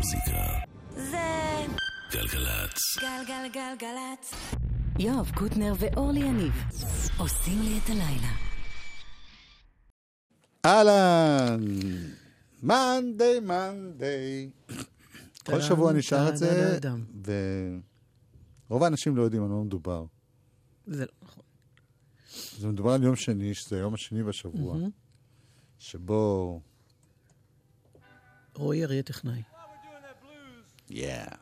המוזיקה. זה גלגלצ. גלגלגלגלצ. יואב קוטנר ואורלי יניב עושים לי את הלילה. אהלן, מאנדיי, מאנדיי. כל שבוע אני שר את זה. ורוב האנשים לא יודעים על מה מדובר. זה לא נכון. זה מדובר על יום שני, שזה היום השני בשבוע, שבו... רועי אריה טכנאי. Yeah.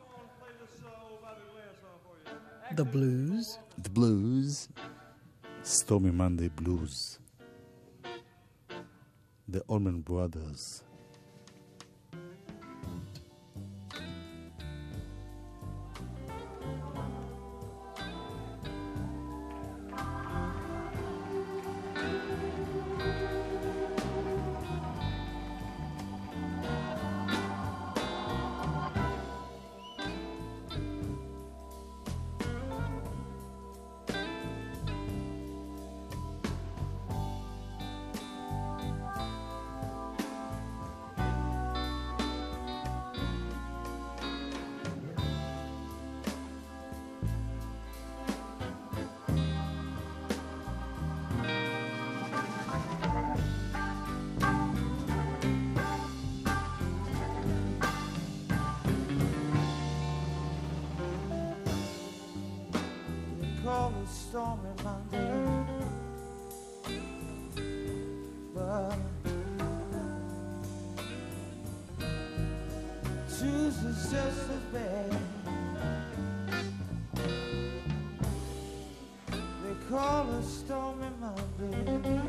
The Blues. The Blues. Stormy Monday Blues. The Allman Brothers. call a storm in my bed.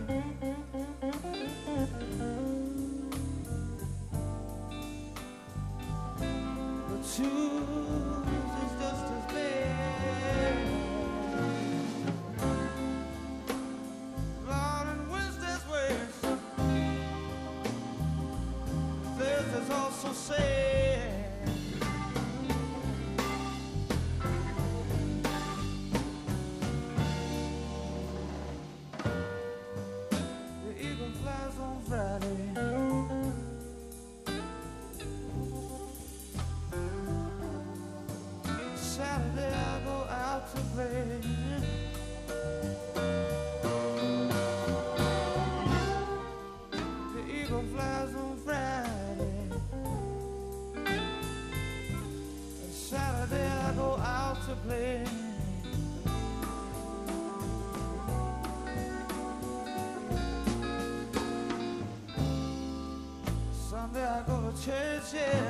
하고 주제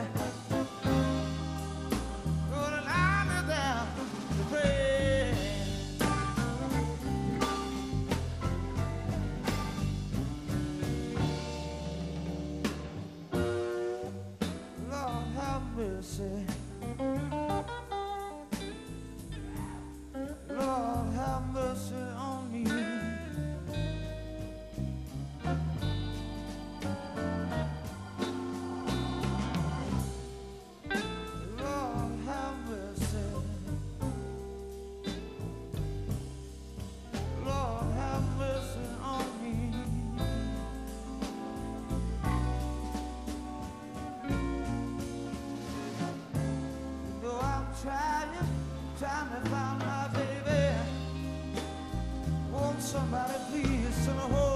trying to find my baby. Won't somebody please send her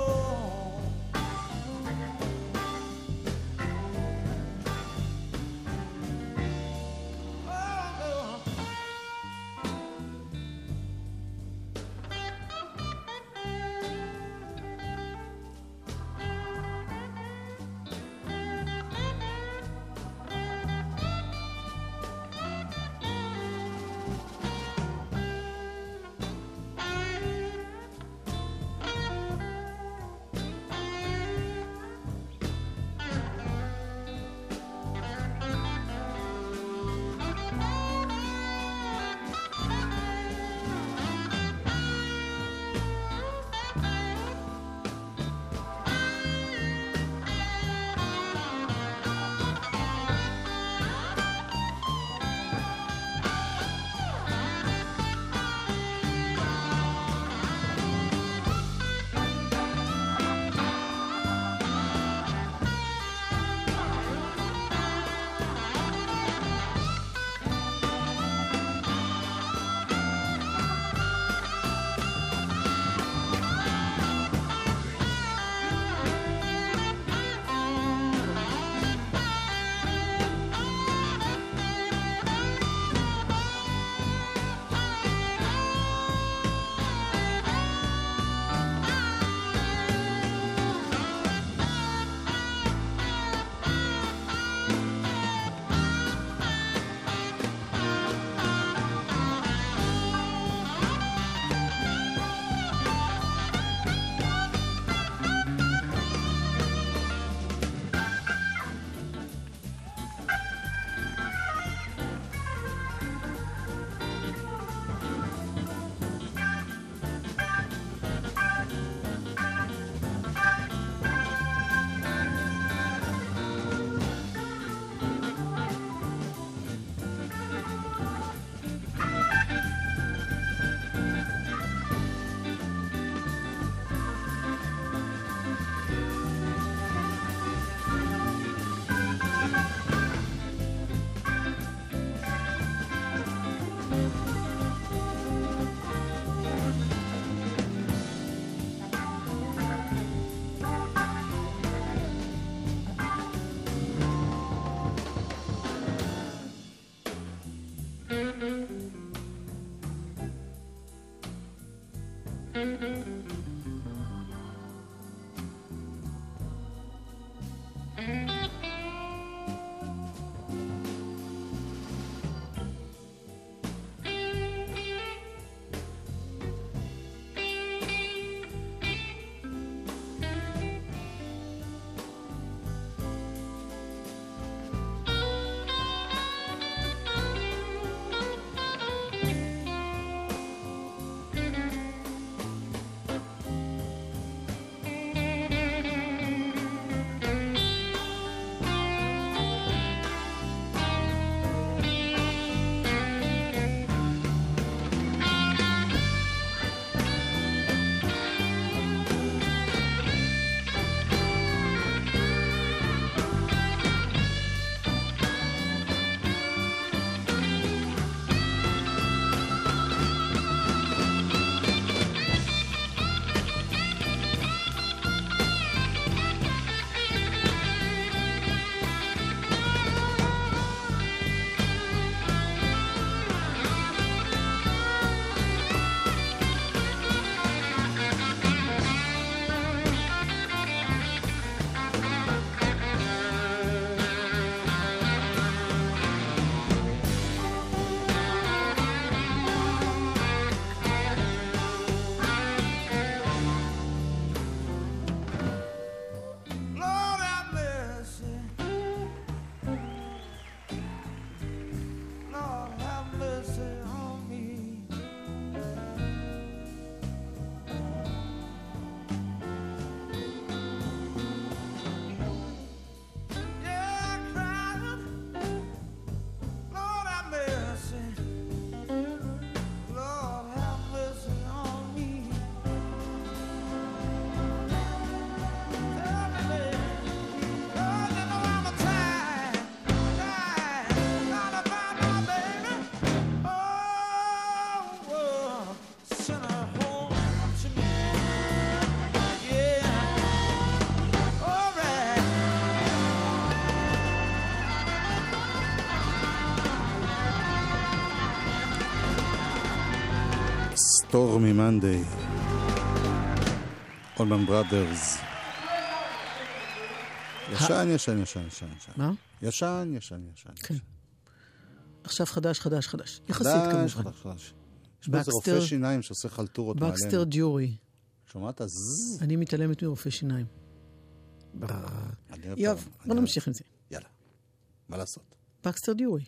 Stormy Monday. Allman Brothers. ישן, ישן, ישן, ישן. מה? ישן, ישן, ישן. כן. עכשיו חדש, חדש, חדש. יחסית חדש, כמובן. חדש, חדש. יש פה איזה בקסטר- רופא שיניים שעושה חלטורות בקסטר מעלינו. Dury. שומעת? זז. אני מתעלמת מרופא שיניים. יואב, בוא נמשיך עם זה. יאללה. מה לעשות? Baxter Dury.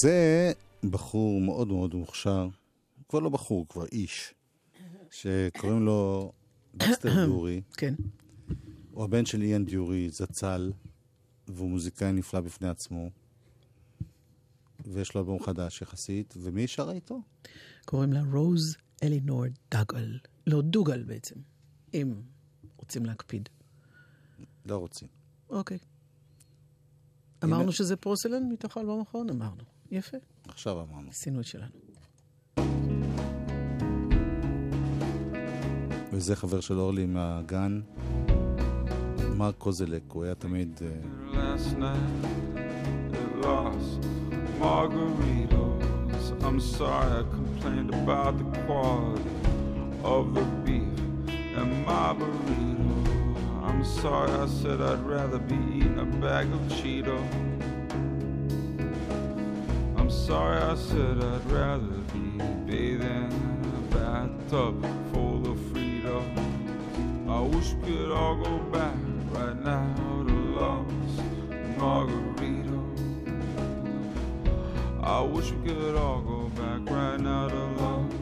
זה בחור מאוד מאוד מוכשר, כבר לא בחור, כבר איש, שקוראים לו דקסטר דיורי. כן. הוא הבן של איאן דיורי, זצ"ל, והוא מוזיקאי נפלא בפני עצמו. ויש לו אלבום חדש יחסית, ומי שרה איתו? קוראים לה רוז אלינור דאגל. לא, דוגל בעצם, אם רוצים להקפיד. לא רוצים. אוקיי. אמרנו שזה פרוסלן מתוך האלבום האחרון? אמרנו. יפה, עכשיו אמרנו. עשינו את שלנו. וזה חבר של אורלי מהגן, מרק קוזלק, הוא היה תמיד... אה. I'm sorry I complained about the quality of the beef and my burrito. I'm sorry I said I'd rather be eating a bag of Cheetos. Sorry I said I'd rather be bathing in a bathtub full of Fritos. I wish we could all go back right now to Lost Margarito. I wish we could all go back right now to Lost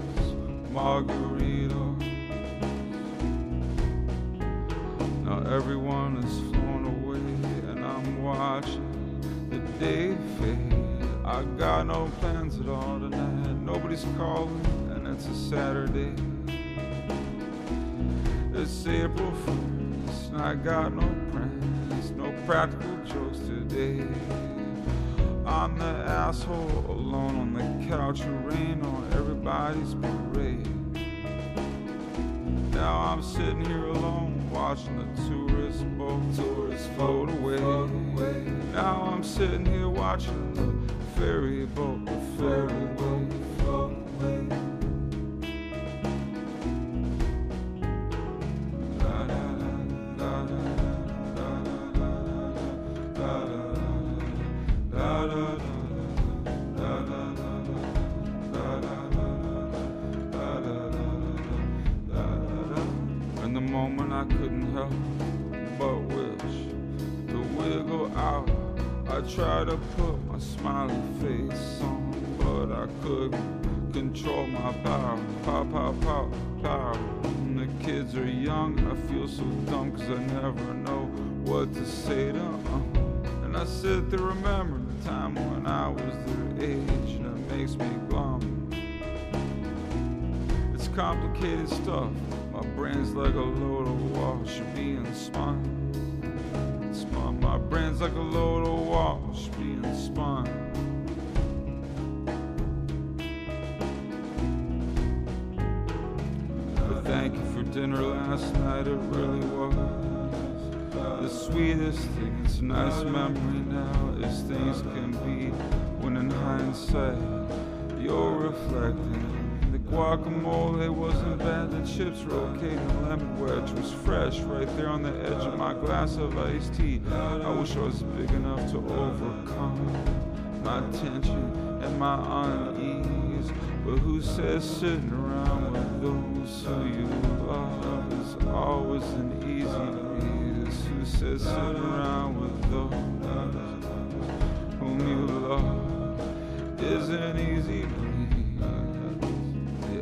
Margarito. Now everyone is flown away and I'm watching the day fade. I got no plans at all tonight. Nobody's calling and it's a Saturday. It's April 1st, and I got no plans, no practical jokes today. I'm the asshole alone on the couch, and rain on everybody's parade. Now I'm sitting here alone, watching the tourist boat, tourists float away. Now I'm sitting here watching the ferry boat, ferry boat complicated stuff. My brain's like a load of wash being spun. Spun. My brain's like a load of wash being spun. Thank you for dinner last night. It really was the sweetest thing. It's a nice memory now, as things can be. When in hindsight, you're reflecting. Guacamole wasn't bad, the chips were okay, the lemon wedge was fresh right there on the edge of my glass of iced tea. I wish I was big enough to overcome my tension and my unease. But who says sitting around with those who you love is always an easy breeze? Who says sitting around with those whom you love is an easy breeze?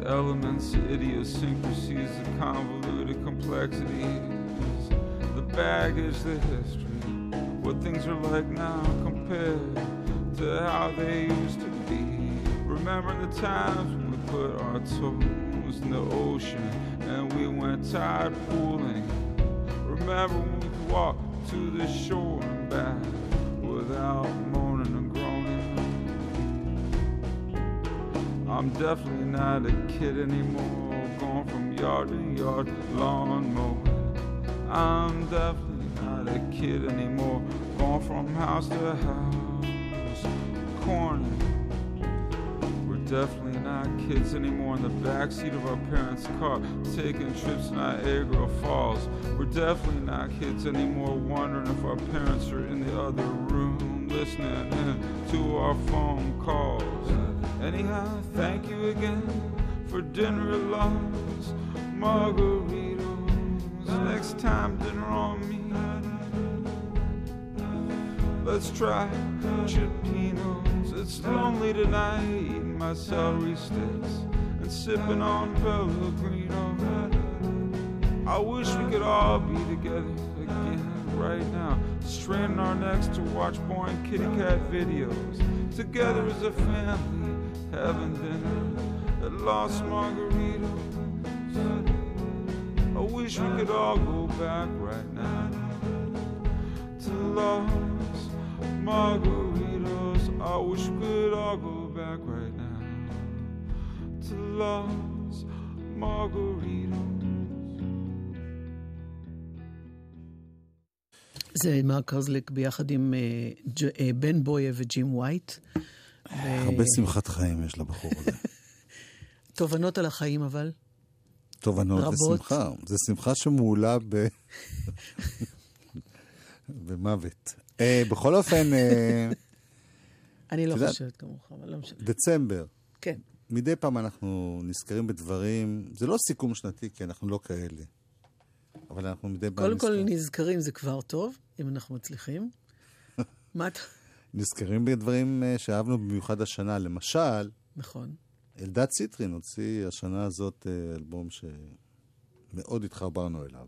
The elements, idiosyncrasies, the convoluted complexities, the baggage, the history, what things are like now compared to how they used to be. Remember the times when we put our toes in the ocean and we went tide pooling. Remember when we could walk to the shore and back without I'm definitely not a kid anymore, going from yard to yard, lawn mowing. I'm definitely not a kid anymore, going from house to house, corning. We're definitely not kids anymore in the backseat of our parents' car, taking trips to Niagara Falls. We're definitely not kids anymore, wondering if our parents are in the other room, listening in to our phone calls. Anyhow, thank you again for dinner at Lost Margaritos. Next time, dinner on me. Let's try chipinos. it's lonely tonight, eating my celery sticks and sipping on Pellegrino. I wish we could all be together again right now, straining our necks to watch boring kitty cat videos. Together as a family, having dinner at Los Margaritas. I wish we could all go back right now to Los Margaritas. I wish we could all go back right now to Los Margaritas. זה מרק קרזליק ביחד עם אה, אה, בן בויה וג'ים ווייט. הרבה שמחת חיים יש לבחור הזה. תובנות על החיים אבל. תובנות רבות. ושמחה. זה שמחה שמעולה ב... במוות. אה, בכל אופן, אה, אני לא חושבת כמוך, אבל לא משנה. דצמבר. כן. מדי פעם אנחנו נזכרים בדברים, זה לא סיכום שנתי, כי אנחנו לא כאלה. אבל אנחנו מדי פעם קודם כל נזכרים, נזכרים זה כבר טוב, אם אנחנו מצליחים. מה אתה... נזכרים בדברים אה, שאהבנו במיוחד השנה. למשל, נכון. אלדד ציטרין הוציא השנה הזאת אה, אלבום שמאוד התחברנו אליו.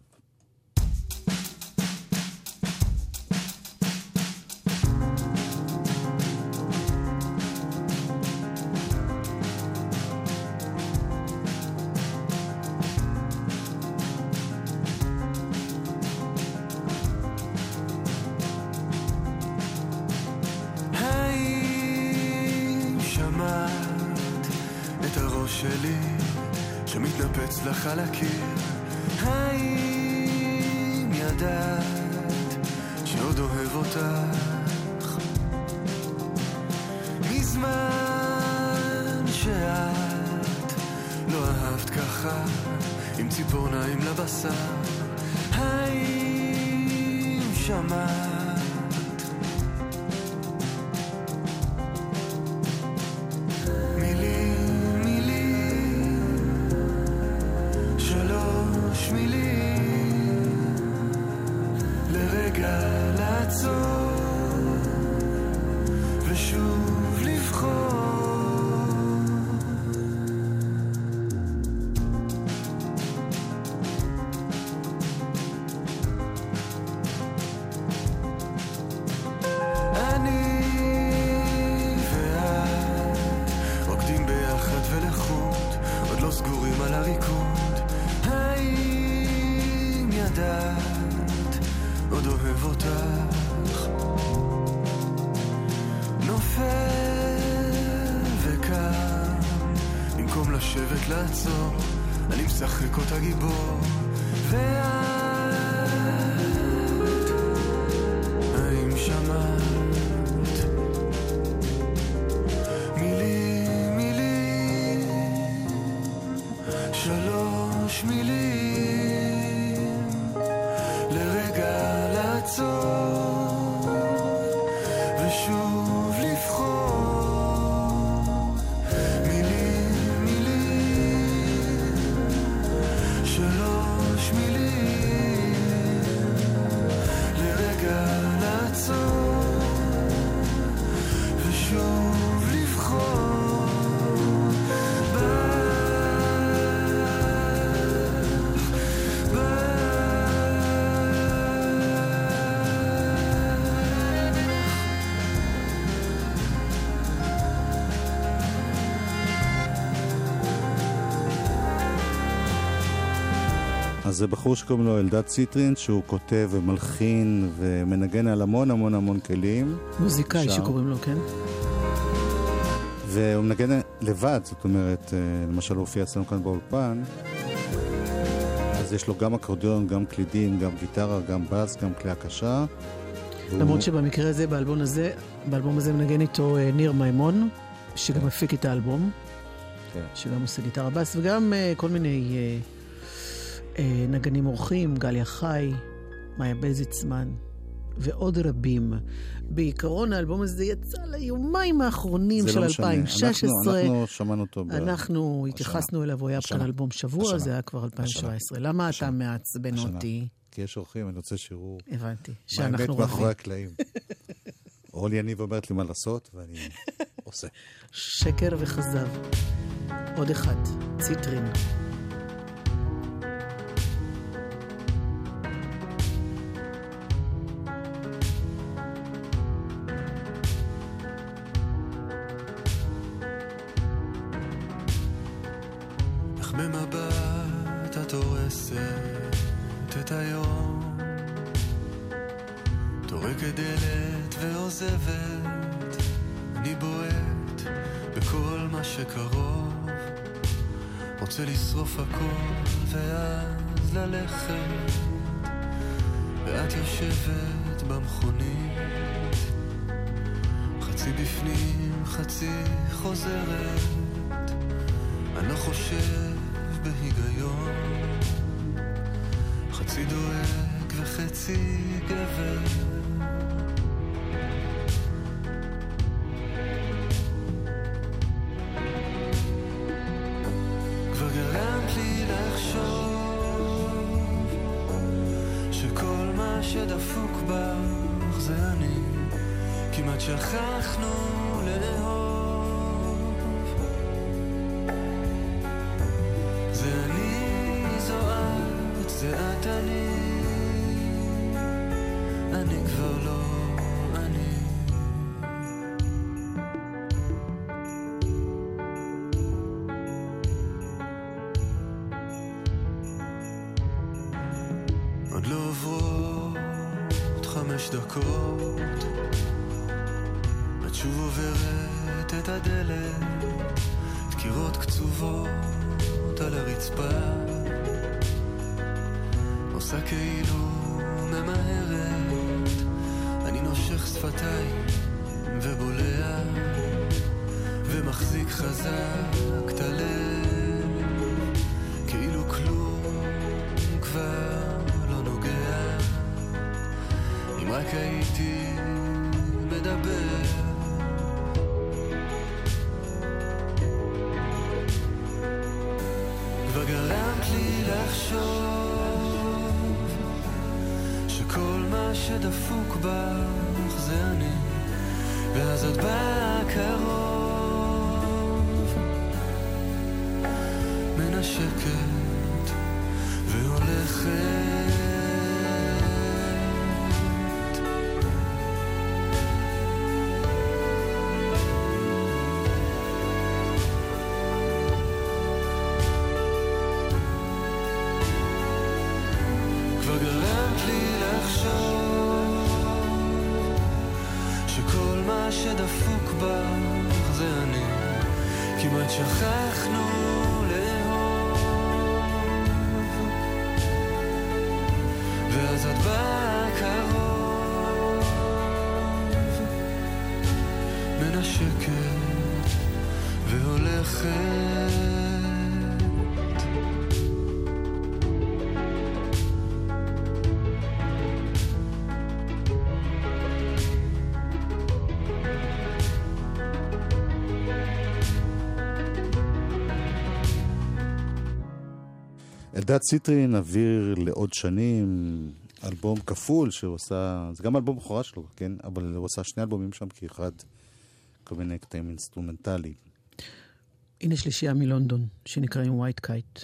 עם ציפורניים לבשר. האם שמעת אז זה בחור שקוראים לו אלדד ציטרין, שהוא כותב ומלחין ומנגן על המון המון המון כלים, מוזיקאי. שקוראים לו, כן? והוא מנגן לבד, זאת אומרת, אה, למשל הוא הופיע אצלנו כאן באולפן, אז יש לו גם אקורדיון, גם קלידים, גם גיטרה, גם בס, גם כלי הקשה. והוא- למרות שבמקרה הזה, באלבום הזה, באלבום הזה מנגן איתו אה, ניר מימון, שגם הפיק את האלבום, כן. שגם עושה גיטרה בס, וגם אה, כל מיני נגנים אורחים, גליה חי, מאיה בזיצמן, ועוד רבים. בעיקרון האלבום הזה יצא ליומיים האחרונים של לא משנה. 2016. אנחנו, אנחנו שמענו אותו. ב- אנחנו התייחסנו אליו, הוא היה השנה. כאן אלבום שבוע, השנה. זה היה כבר 2017. למה אתה השנה. מעצבן השנה. אותי? כי יש אורחים, אני רוצה שיראו הבנתי. מה האמת שאנחנו מאחורי. הקלעים. אורלי יניב אומרת לי מה לעשות, ואני עושה. שקר וכזב. עוד אחד, ציטרין. דלת ועוזבת אני בועט בכל מה שקרוב. רוצה לשרוף הכל ואז ללכת. ואת יושבת במכונית. חצי בפנים חצי חוזרת. אני לא חושב בהיגיון. חצי דואג וחצי גבר אני כבר לא לא עושה כאילו ממהרת אני נושך שפתיים ובולע ומחזיק חזק את הלב כאילו כלום כבר לא נוגע. אם רק הייתי שכל מה שדפוק בך זה אני ואז את באה קרוב. מנשקת מה שדפוק בך זה אני. כמעט שכחנו לאהוב. ואז את באה קרוב. מנשקת והולכת אלדד ציטרין, אוויר לעוד שנים, אלבום כפול שהוא עשה, זה גם אלבום בכורה שלו, כן? אבל הוא עשה שני אלבומים שם כאחד, כל מיני קטעים אינסטרומנטליים. הנה שלישייה מלונדון, שנקראים White Kite.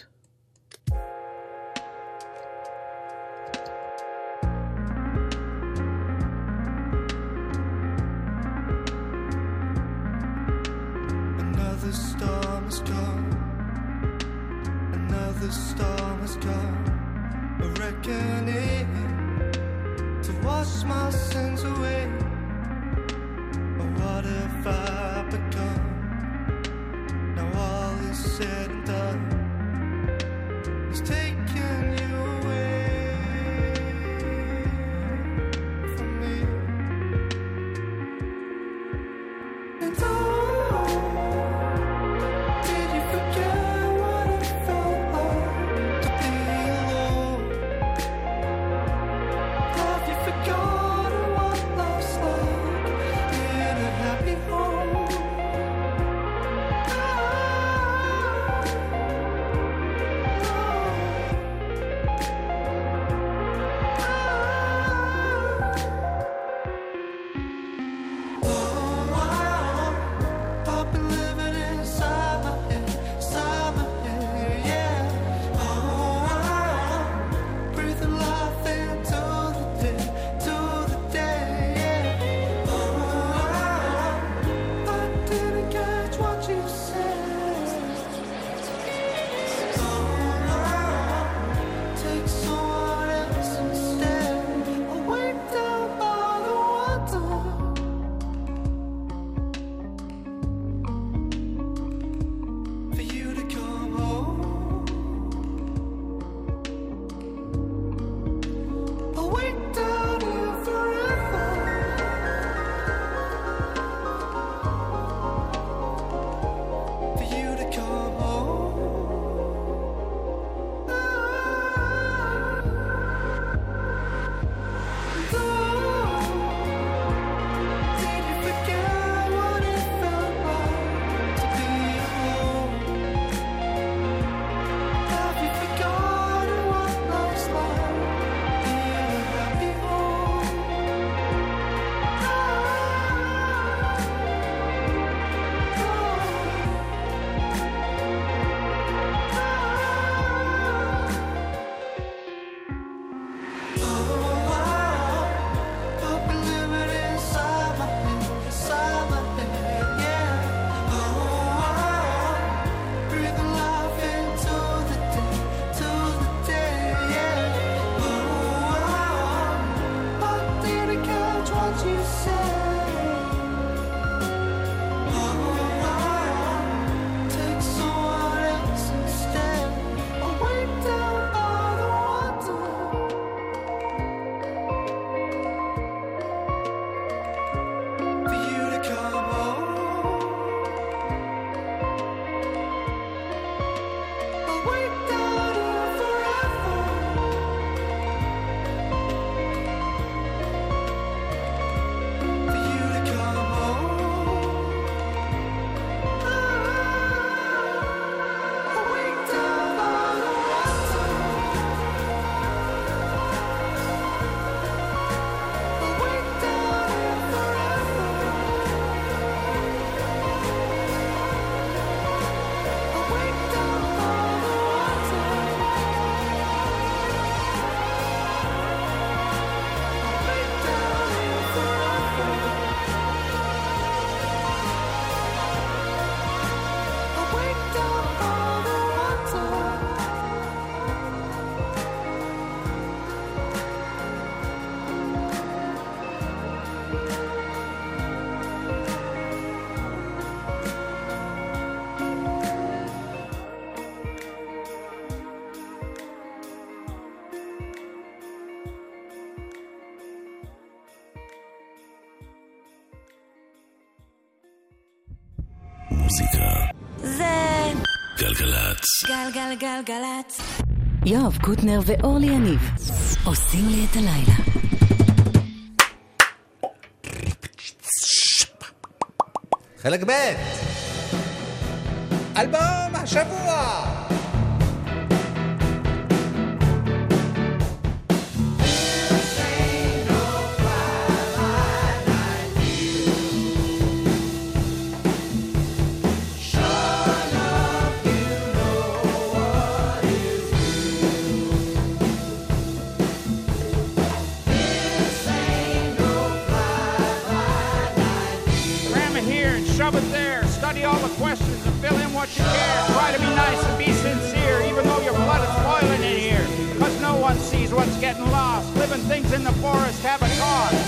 גלגלצ. גלגלגלגלצ. יואב קוטנר ואורלי יניב עושים לי את הלילה. חלק ב' אלבום השבוע! Things in the forest have a cost.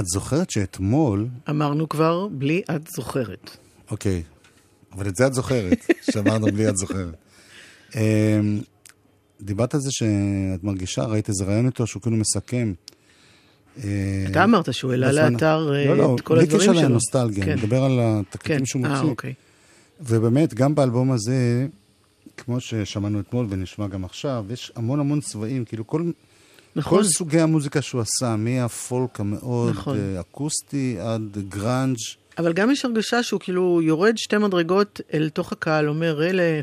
את זוכרת שאתמול, אמרנו כבר, בלי את זוכרת. אוקיי, אבל את זה את זוכרת, שאמרנו בלי את זוכרת. אמ, דיברת על זה שאת מרגישה, ראית איזה רעיון איתו שהוא כאילו מסכם. אה, אתה אמרת שהוא העלה לאתר אה, לא, לא, את כל בלי הדברים קשר שלו. לנוסטלגיה, כן. אני מדבר על כן, התקליטים שהוא אה, מוציא. אוקיי. ובאמת, גם באלבום הזה, כמו ששמענו אתמול ונשמע גם עכשיו, יש המון המון צבעים, כאילו כל, נכון. כל סוגי המוזיקה שהוא עשה, מהפולק המאוד נכון. אה, אקוסטי עד גראנג'. אבל גם יש הרגשה שהוא כאילו יורד שתי מדרגות אל תוך הקהל, אומר, אלה,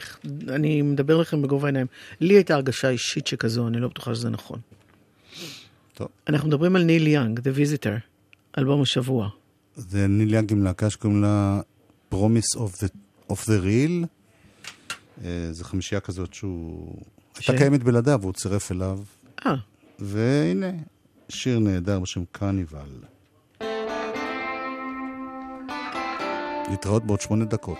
אני מדבר לכם בגובה העיניים. לי הייתה הרגשה אישית שכזו, אני לא בטוחה שזה נכון. טוב. אנחנו מדברים על ניל יאנג, The Visitor, אלבום השבוע. זה ניל יאנג עם להקה שקוראים לה Promise of the, of the Real. אה, זו חמישייה כזאת שהוא... ש- הייתה קיימת בלעדיו, והוא צירף אליו. אה, והנה, שיר נהדר בשם קרניבל. להתראות בעוד שמונה דקות.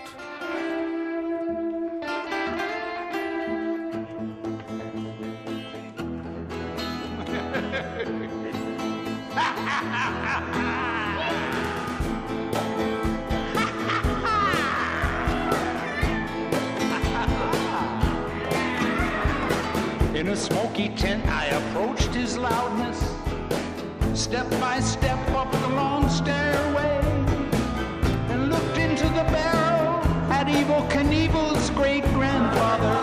In a smoky tent, I approached his loudness, step by step up the long stairway, and looked into the barrel at Evil Knievel's great grandfather.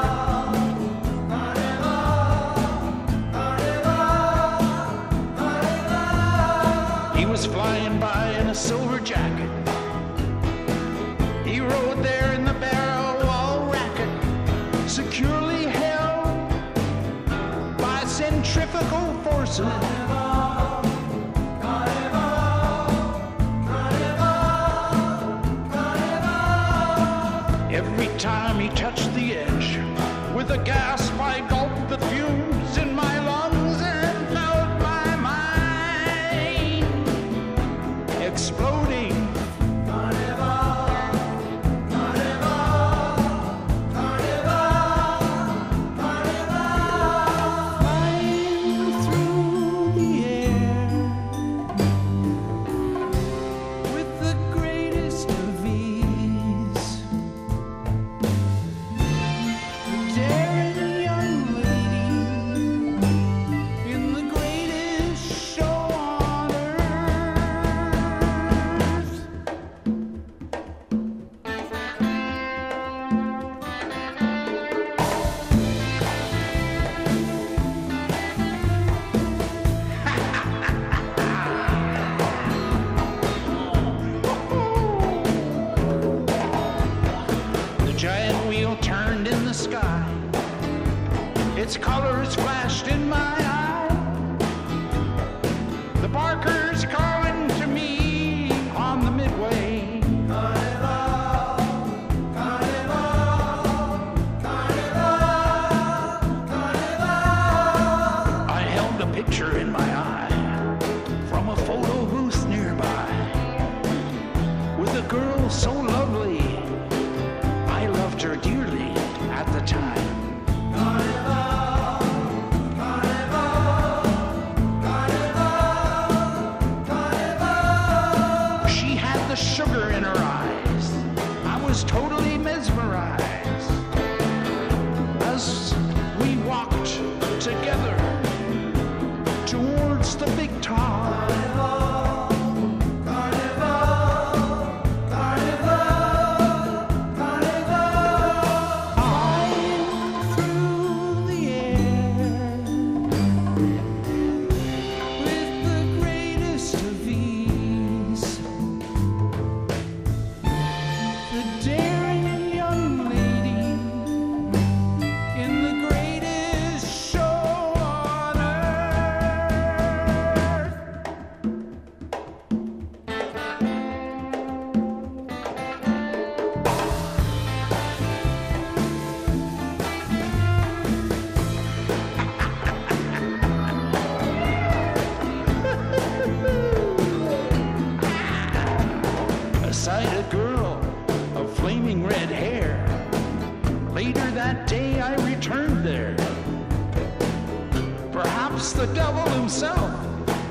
He was flying by in a silver jacket. He rode there 十年 giant wheel turned in the sky. Its colors flashed in my eye. The Barker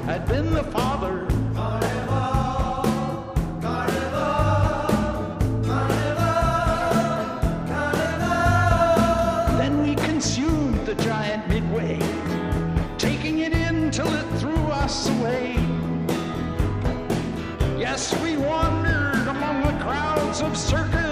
had been the father. Then we consumed the giant midway, taking it in till it threw us away. Yes, we wandered among the crowds of circus.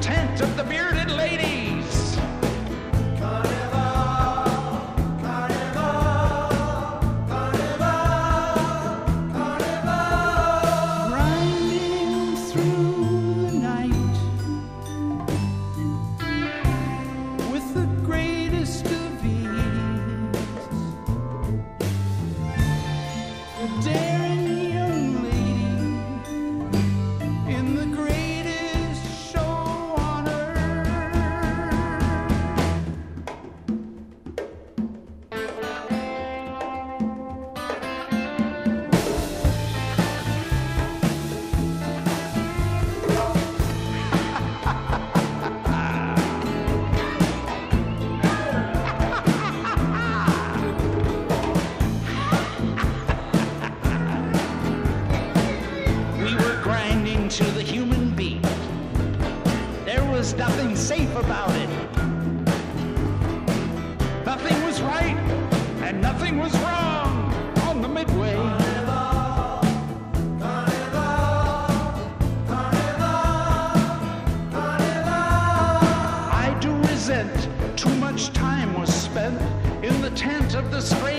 tent. screen.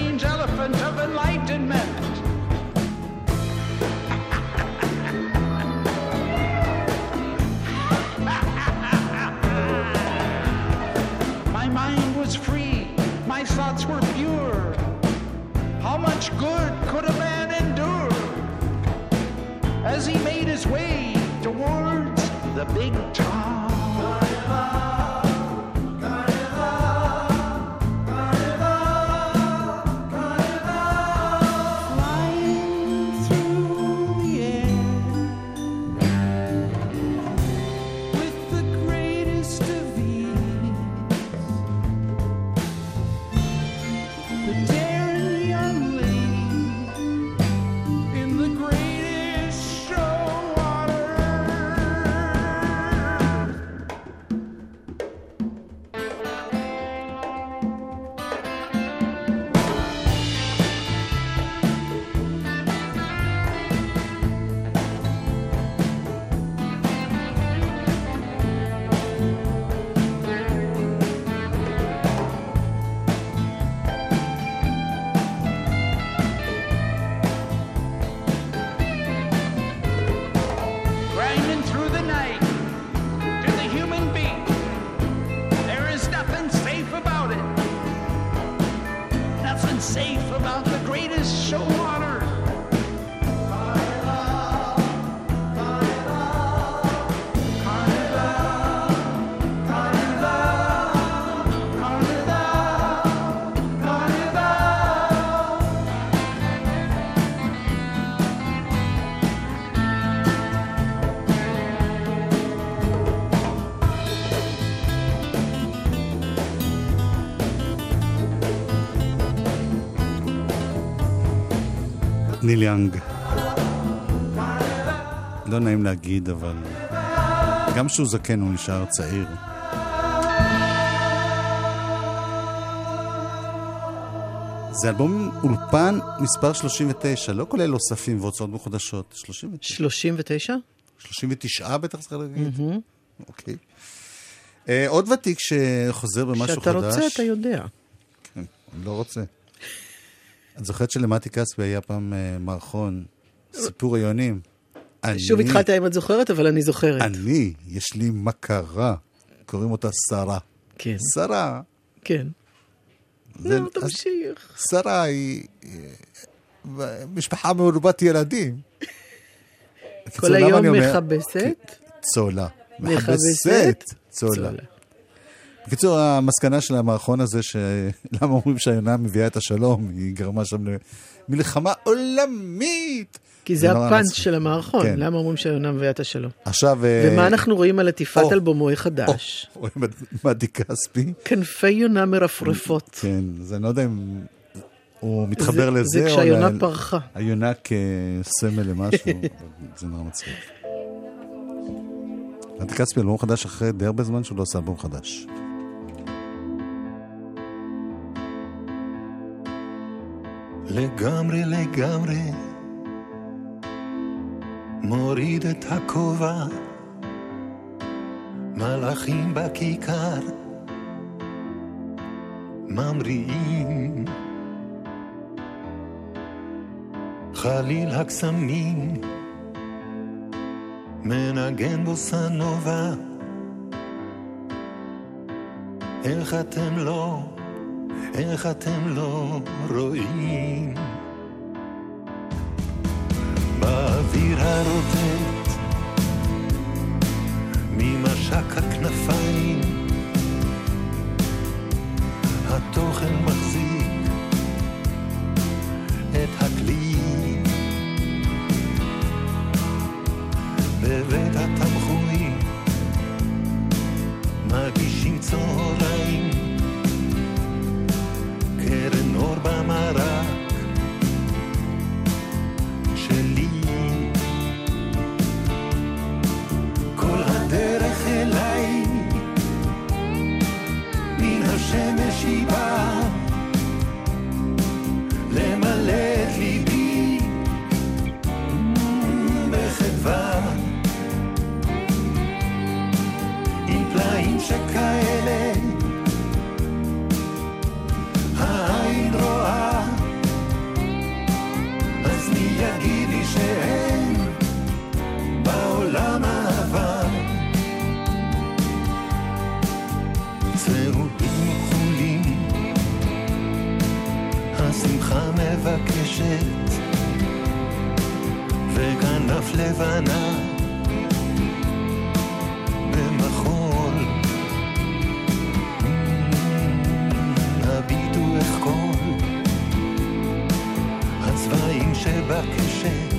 ניל יאנג. לא נעים להגיד, אבל גם כשהוא זקן הוא נשאר צעיר. זה אלבום אולפן מספר 39, לא כולל אוספים והוצאות מחודשות. 39. 39? 39 בטח צריך להגיד. אוקיי. אה, עוד ותיק שחוזר במשהו חדש. כשאתה רוצה, אתה יודע. כן, אני לא רוצה. את זוכרת שלמטי כספי היה פעם אה, מערכון, סיפור היונים. שוב אני- התחלת אם את זוכרת, אבל אני זוכרת. אני, יש לי מכרה, קוראים אותה שרה. כן, שרה. כן. זה- לא, תמשיך. שרה היא אה, משפחה מרובת ילדים. כל היום מכבסת. צולה. מכבסת צולה. בקיצור, המסקנה של המערכון הזה, שלמה אומרים שהיונה מביאה את השלום, היא גרמה שם למלחמה עולמית. כי זה הפאנץ'. של המערכון, כן. למה אומרים שהיונה מביאה את השלום? עכשיו... אה, ומה אנחנו רואים על עטיפת או, אלבומו או, החדש? רואים את מדי כספי. כנפי יונה מרפרפות. כן, אז אני לא יודע אם הוא מתחבר זה- לזה, זה כשהיונה ל- פרחה. היונה כסמל למשהו, זה נורא מצחיק. מדי כספי, אלבום חדש אחרי די הרבה זמן שהוא לא עושה אלבום חדש. לגמרי לגמרי. מוריד את הכובע. מלאכים בכיכר. ממריאים. חליל הקסמים. מנגן בוסנובה. איך אתם לא איך אתם לא רואים? באוויר הרוטט ממשק הכנפיים התוכן מחזיק את הכלי בבית התמחורים מגישים צהריים Orba Mara. לבנה במחול. הביטו איך כל הצבעים שבקשת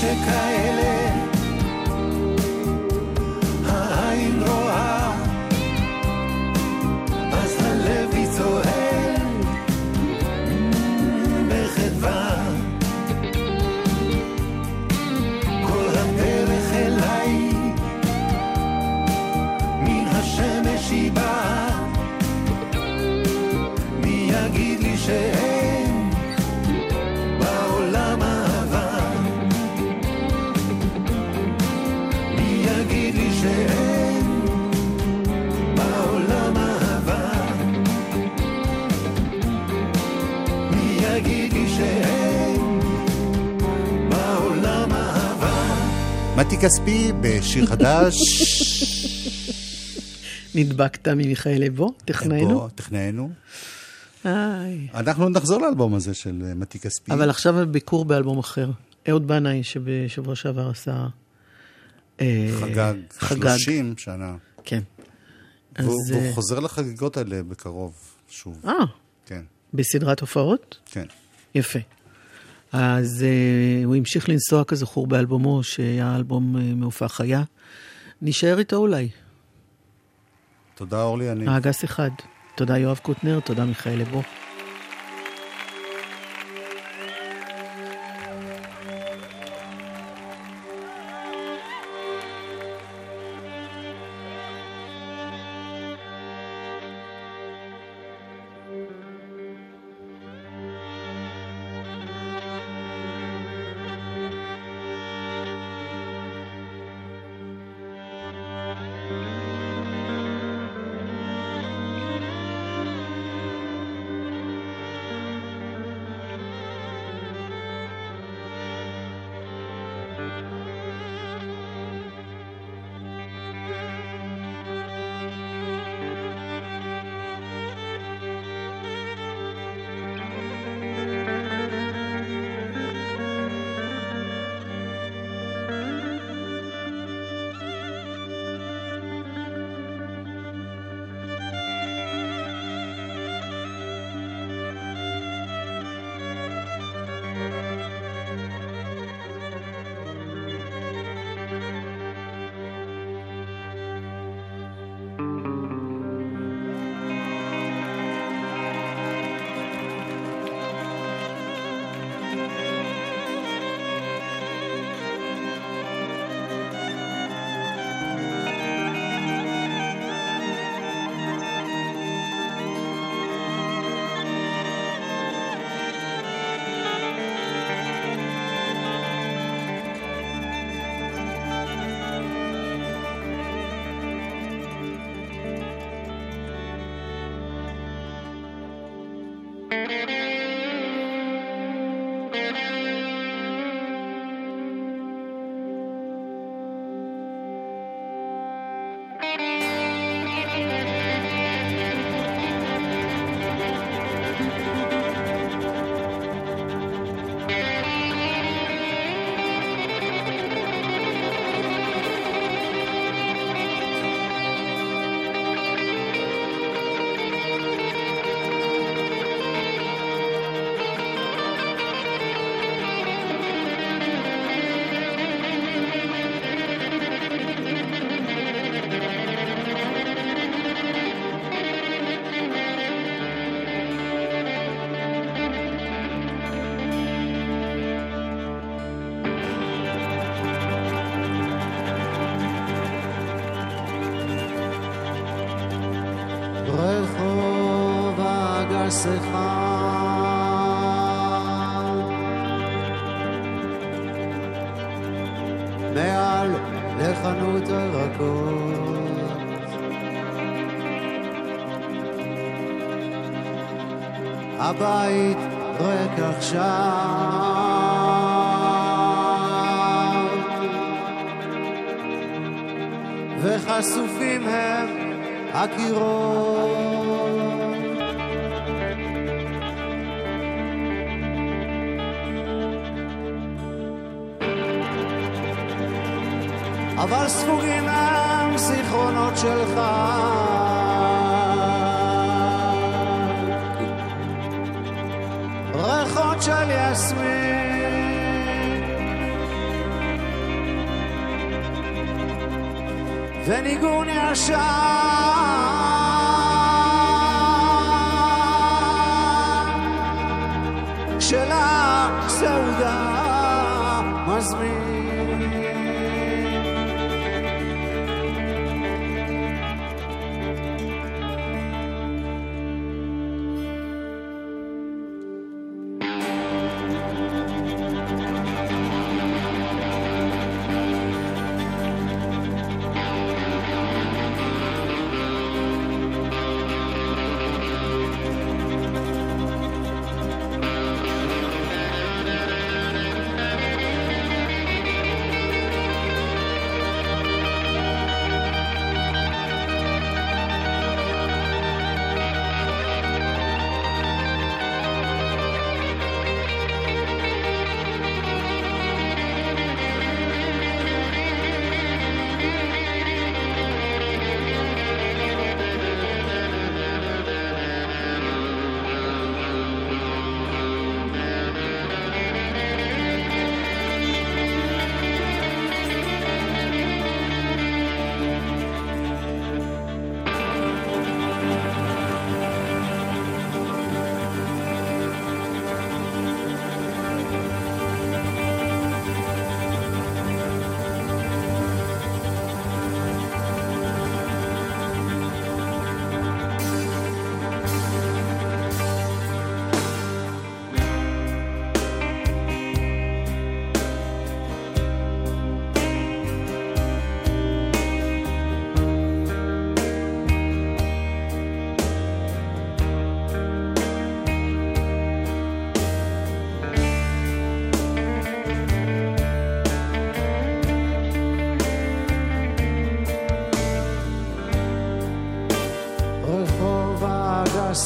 Checa ele. מתי כספי בשיר חדש. נדבקת ממיכאל לבו, טכנאינו. בוא, טכנאינו. אנחנו נחזור לאלבום הזה של אה, מתי כספי. אבל עכשיו ביקור באלבום אחר. אהוד בנאי, שבשבוע שעבר עשה... אה, חגג חגג. 30 שנה. כן. והוא אה, חוזר לחגיגות האלה בקרוב, שוב. אה, כן, בסדרת הופעות? כן. יפה. אז uh, הוא המשיך לנסוע כזכור באלבומו, שהיה אלבום uh, מהופעה חיה. נשאר איתו אולי. תודה, אורלי, אני... האגס אחד. תודה יואב קוטנר, תודה מיכאל לבו. הבית ריק עכשיו. וחשופים הם הקירות. אבל ספוגים ניגון ישר. של הסעודה מזמין.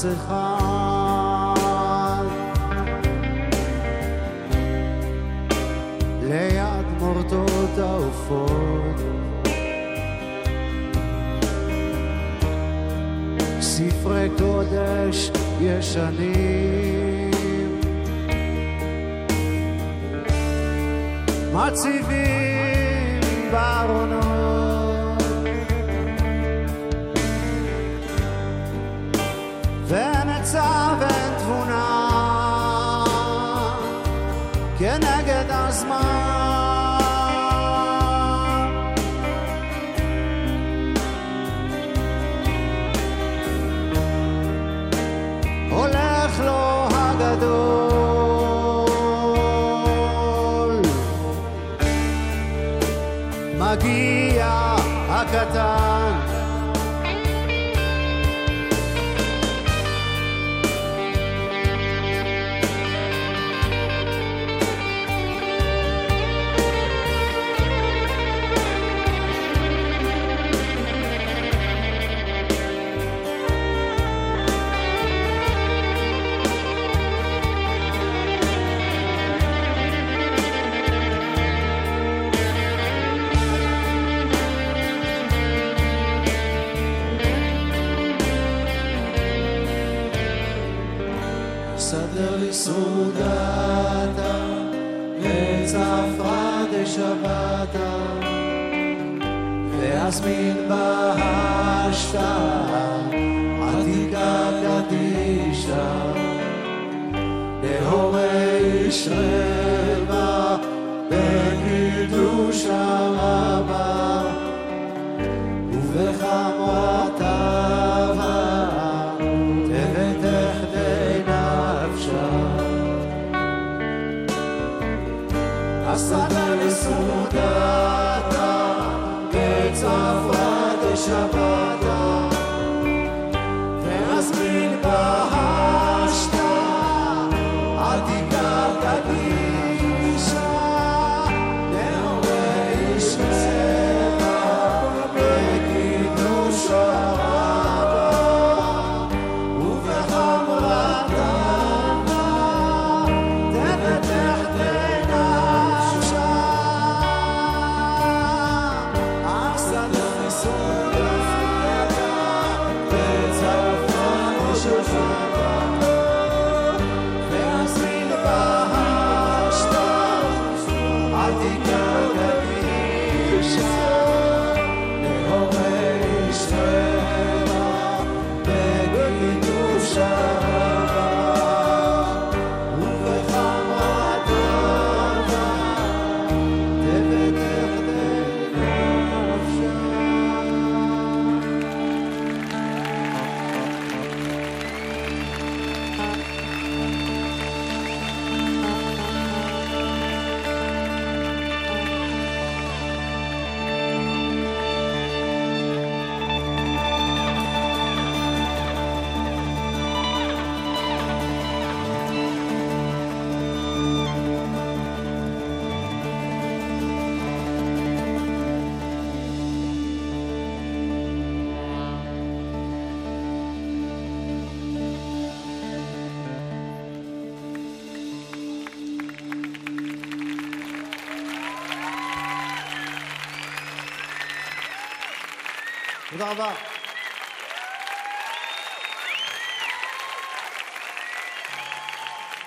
פס אחד ליד מורדות העופות. ספרי קודש ישנים. מציבים בארונות. Shabbat.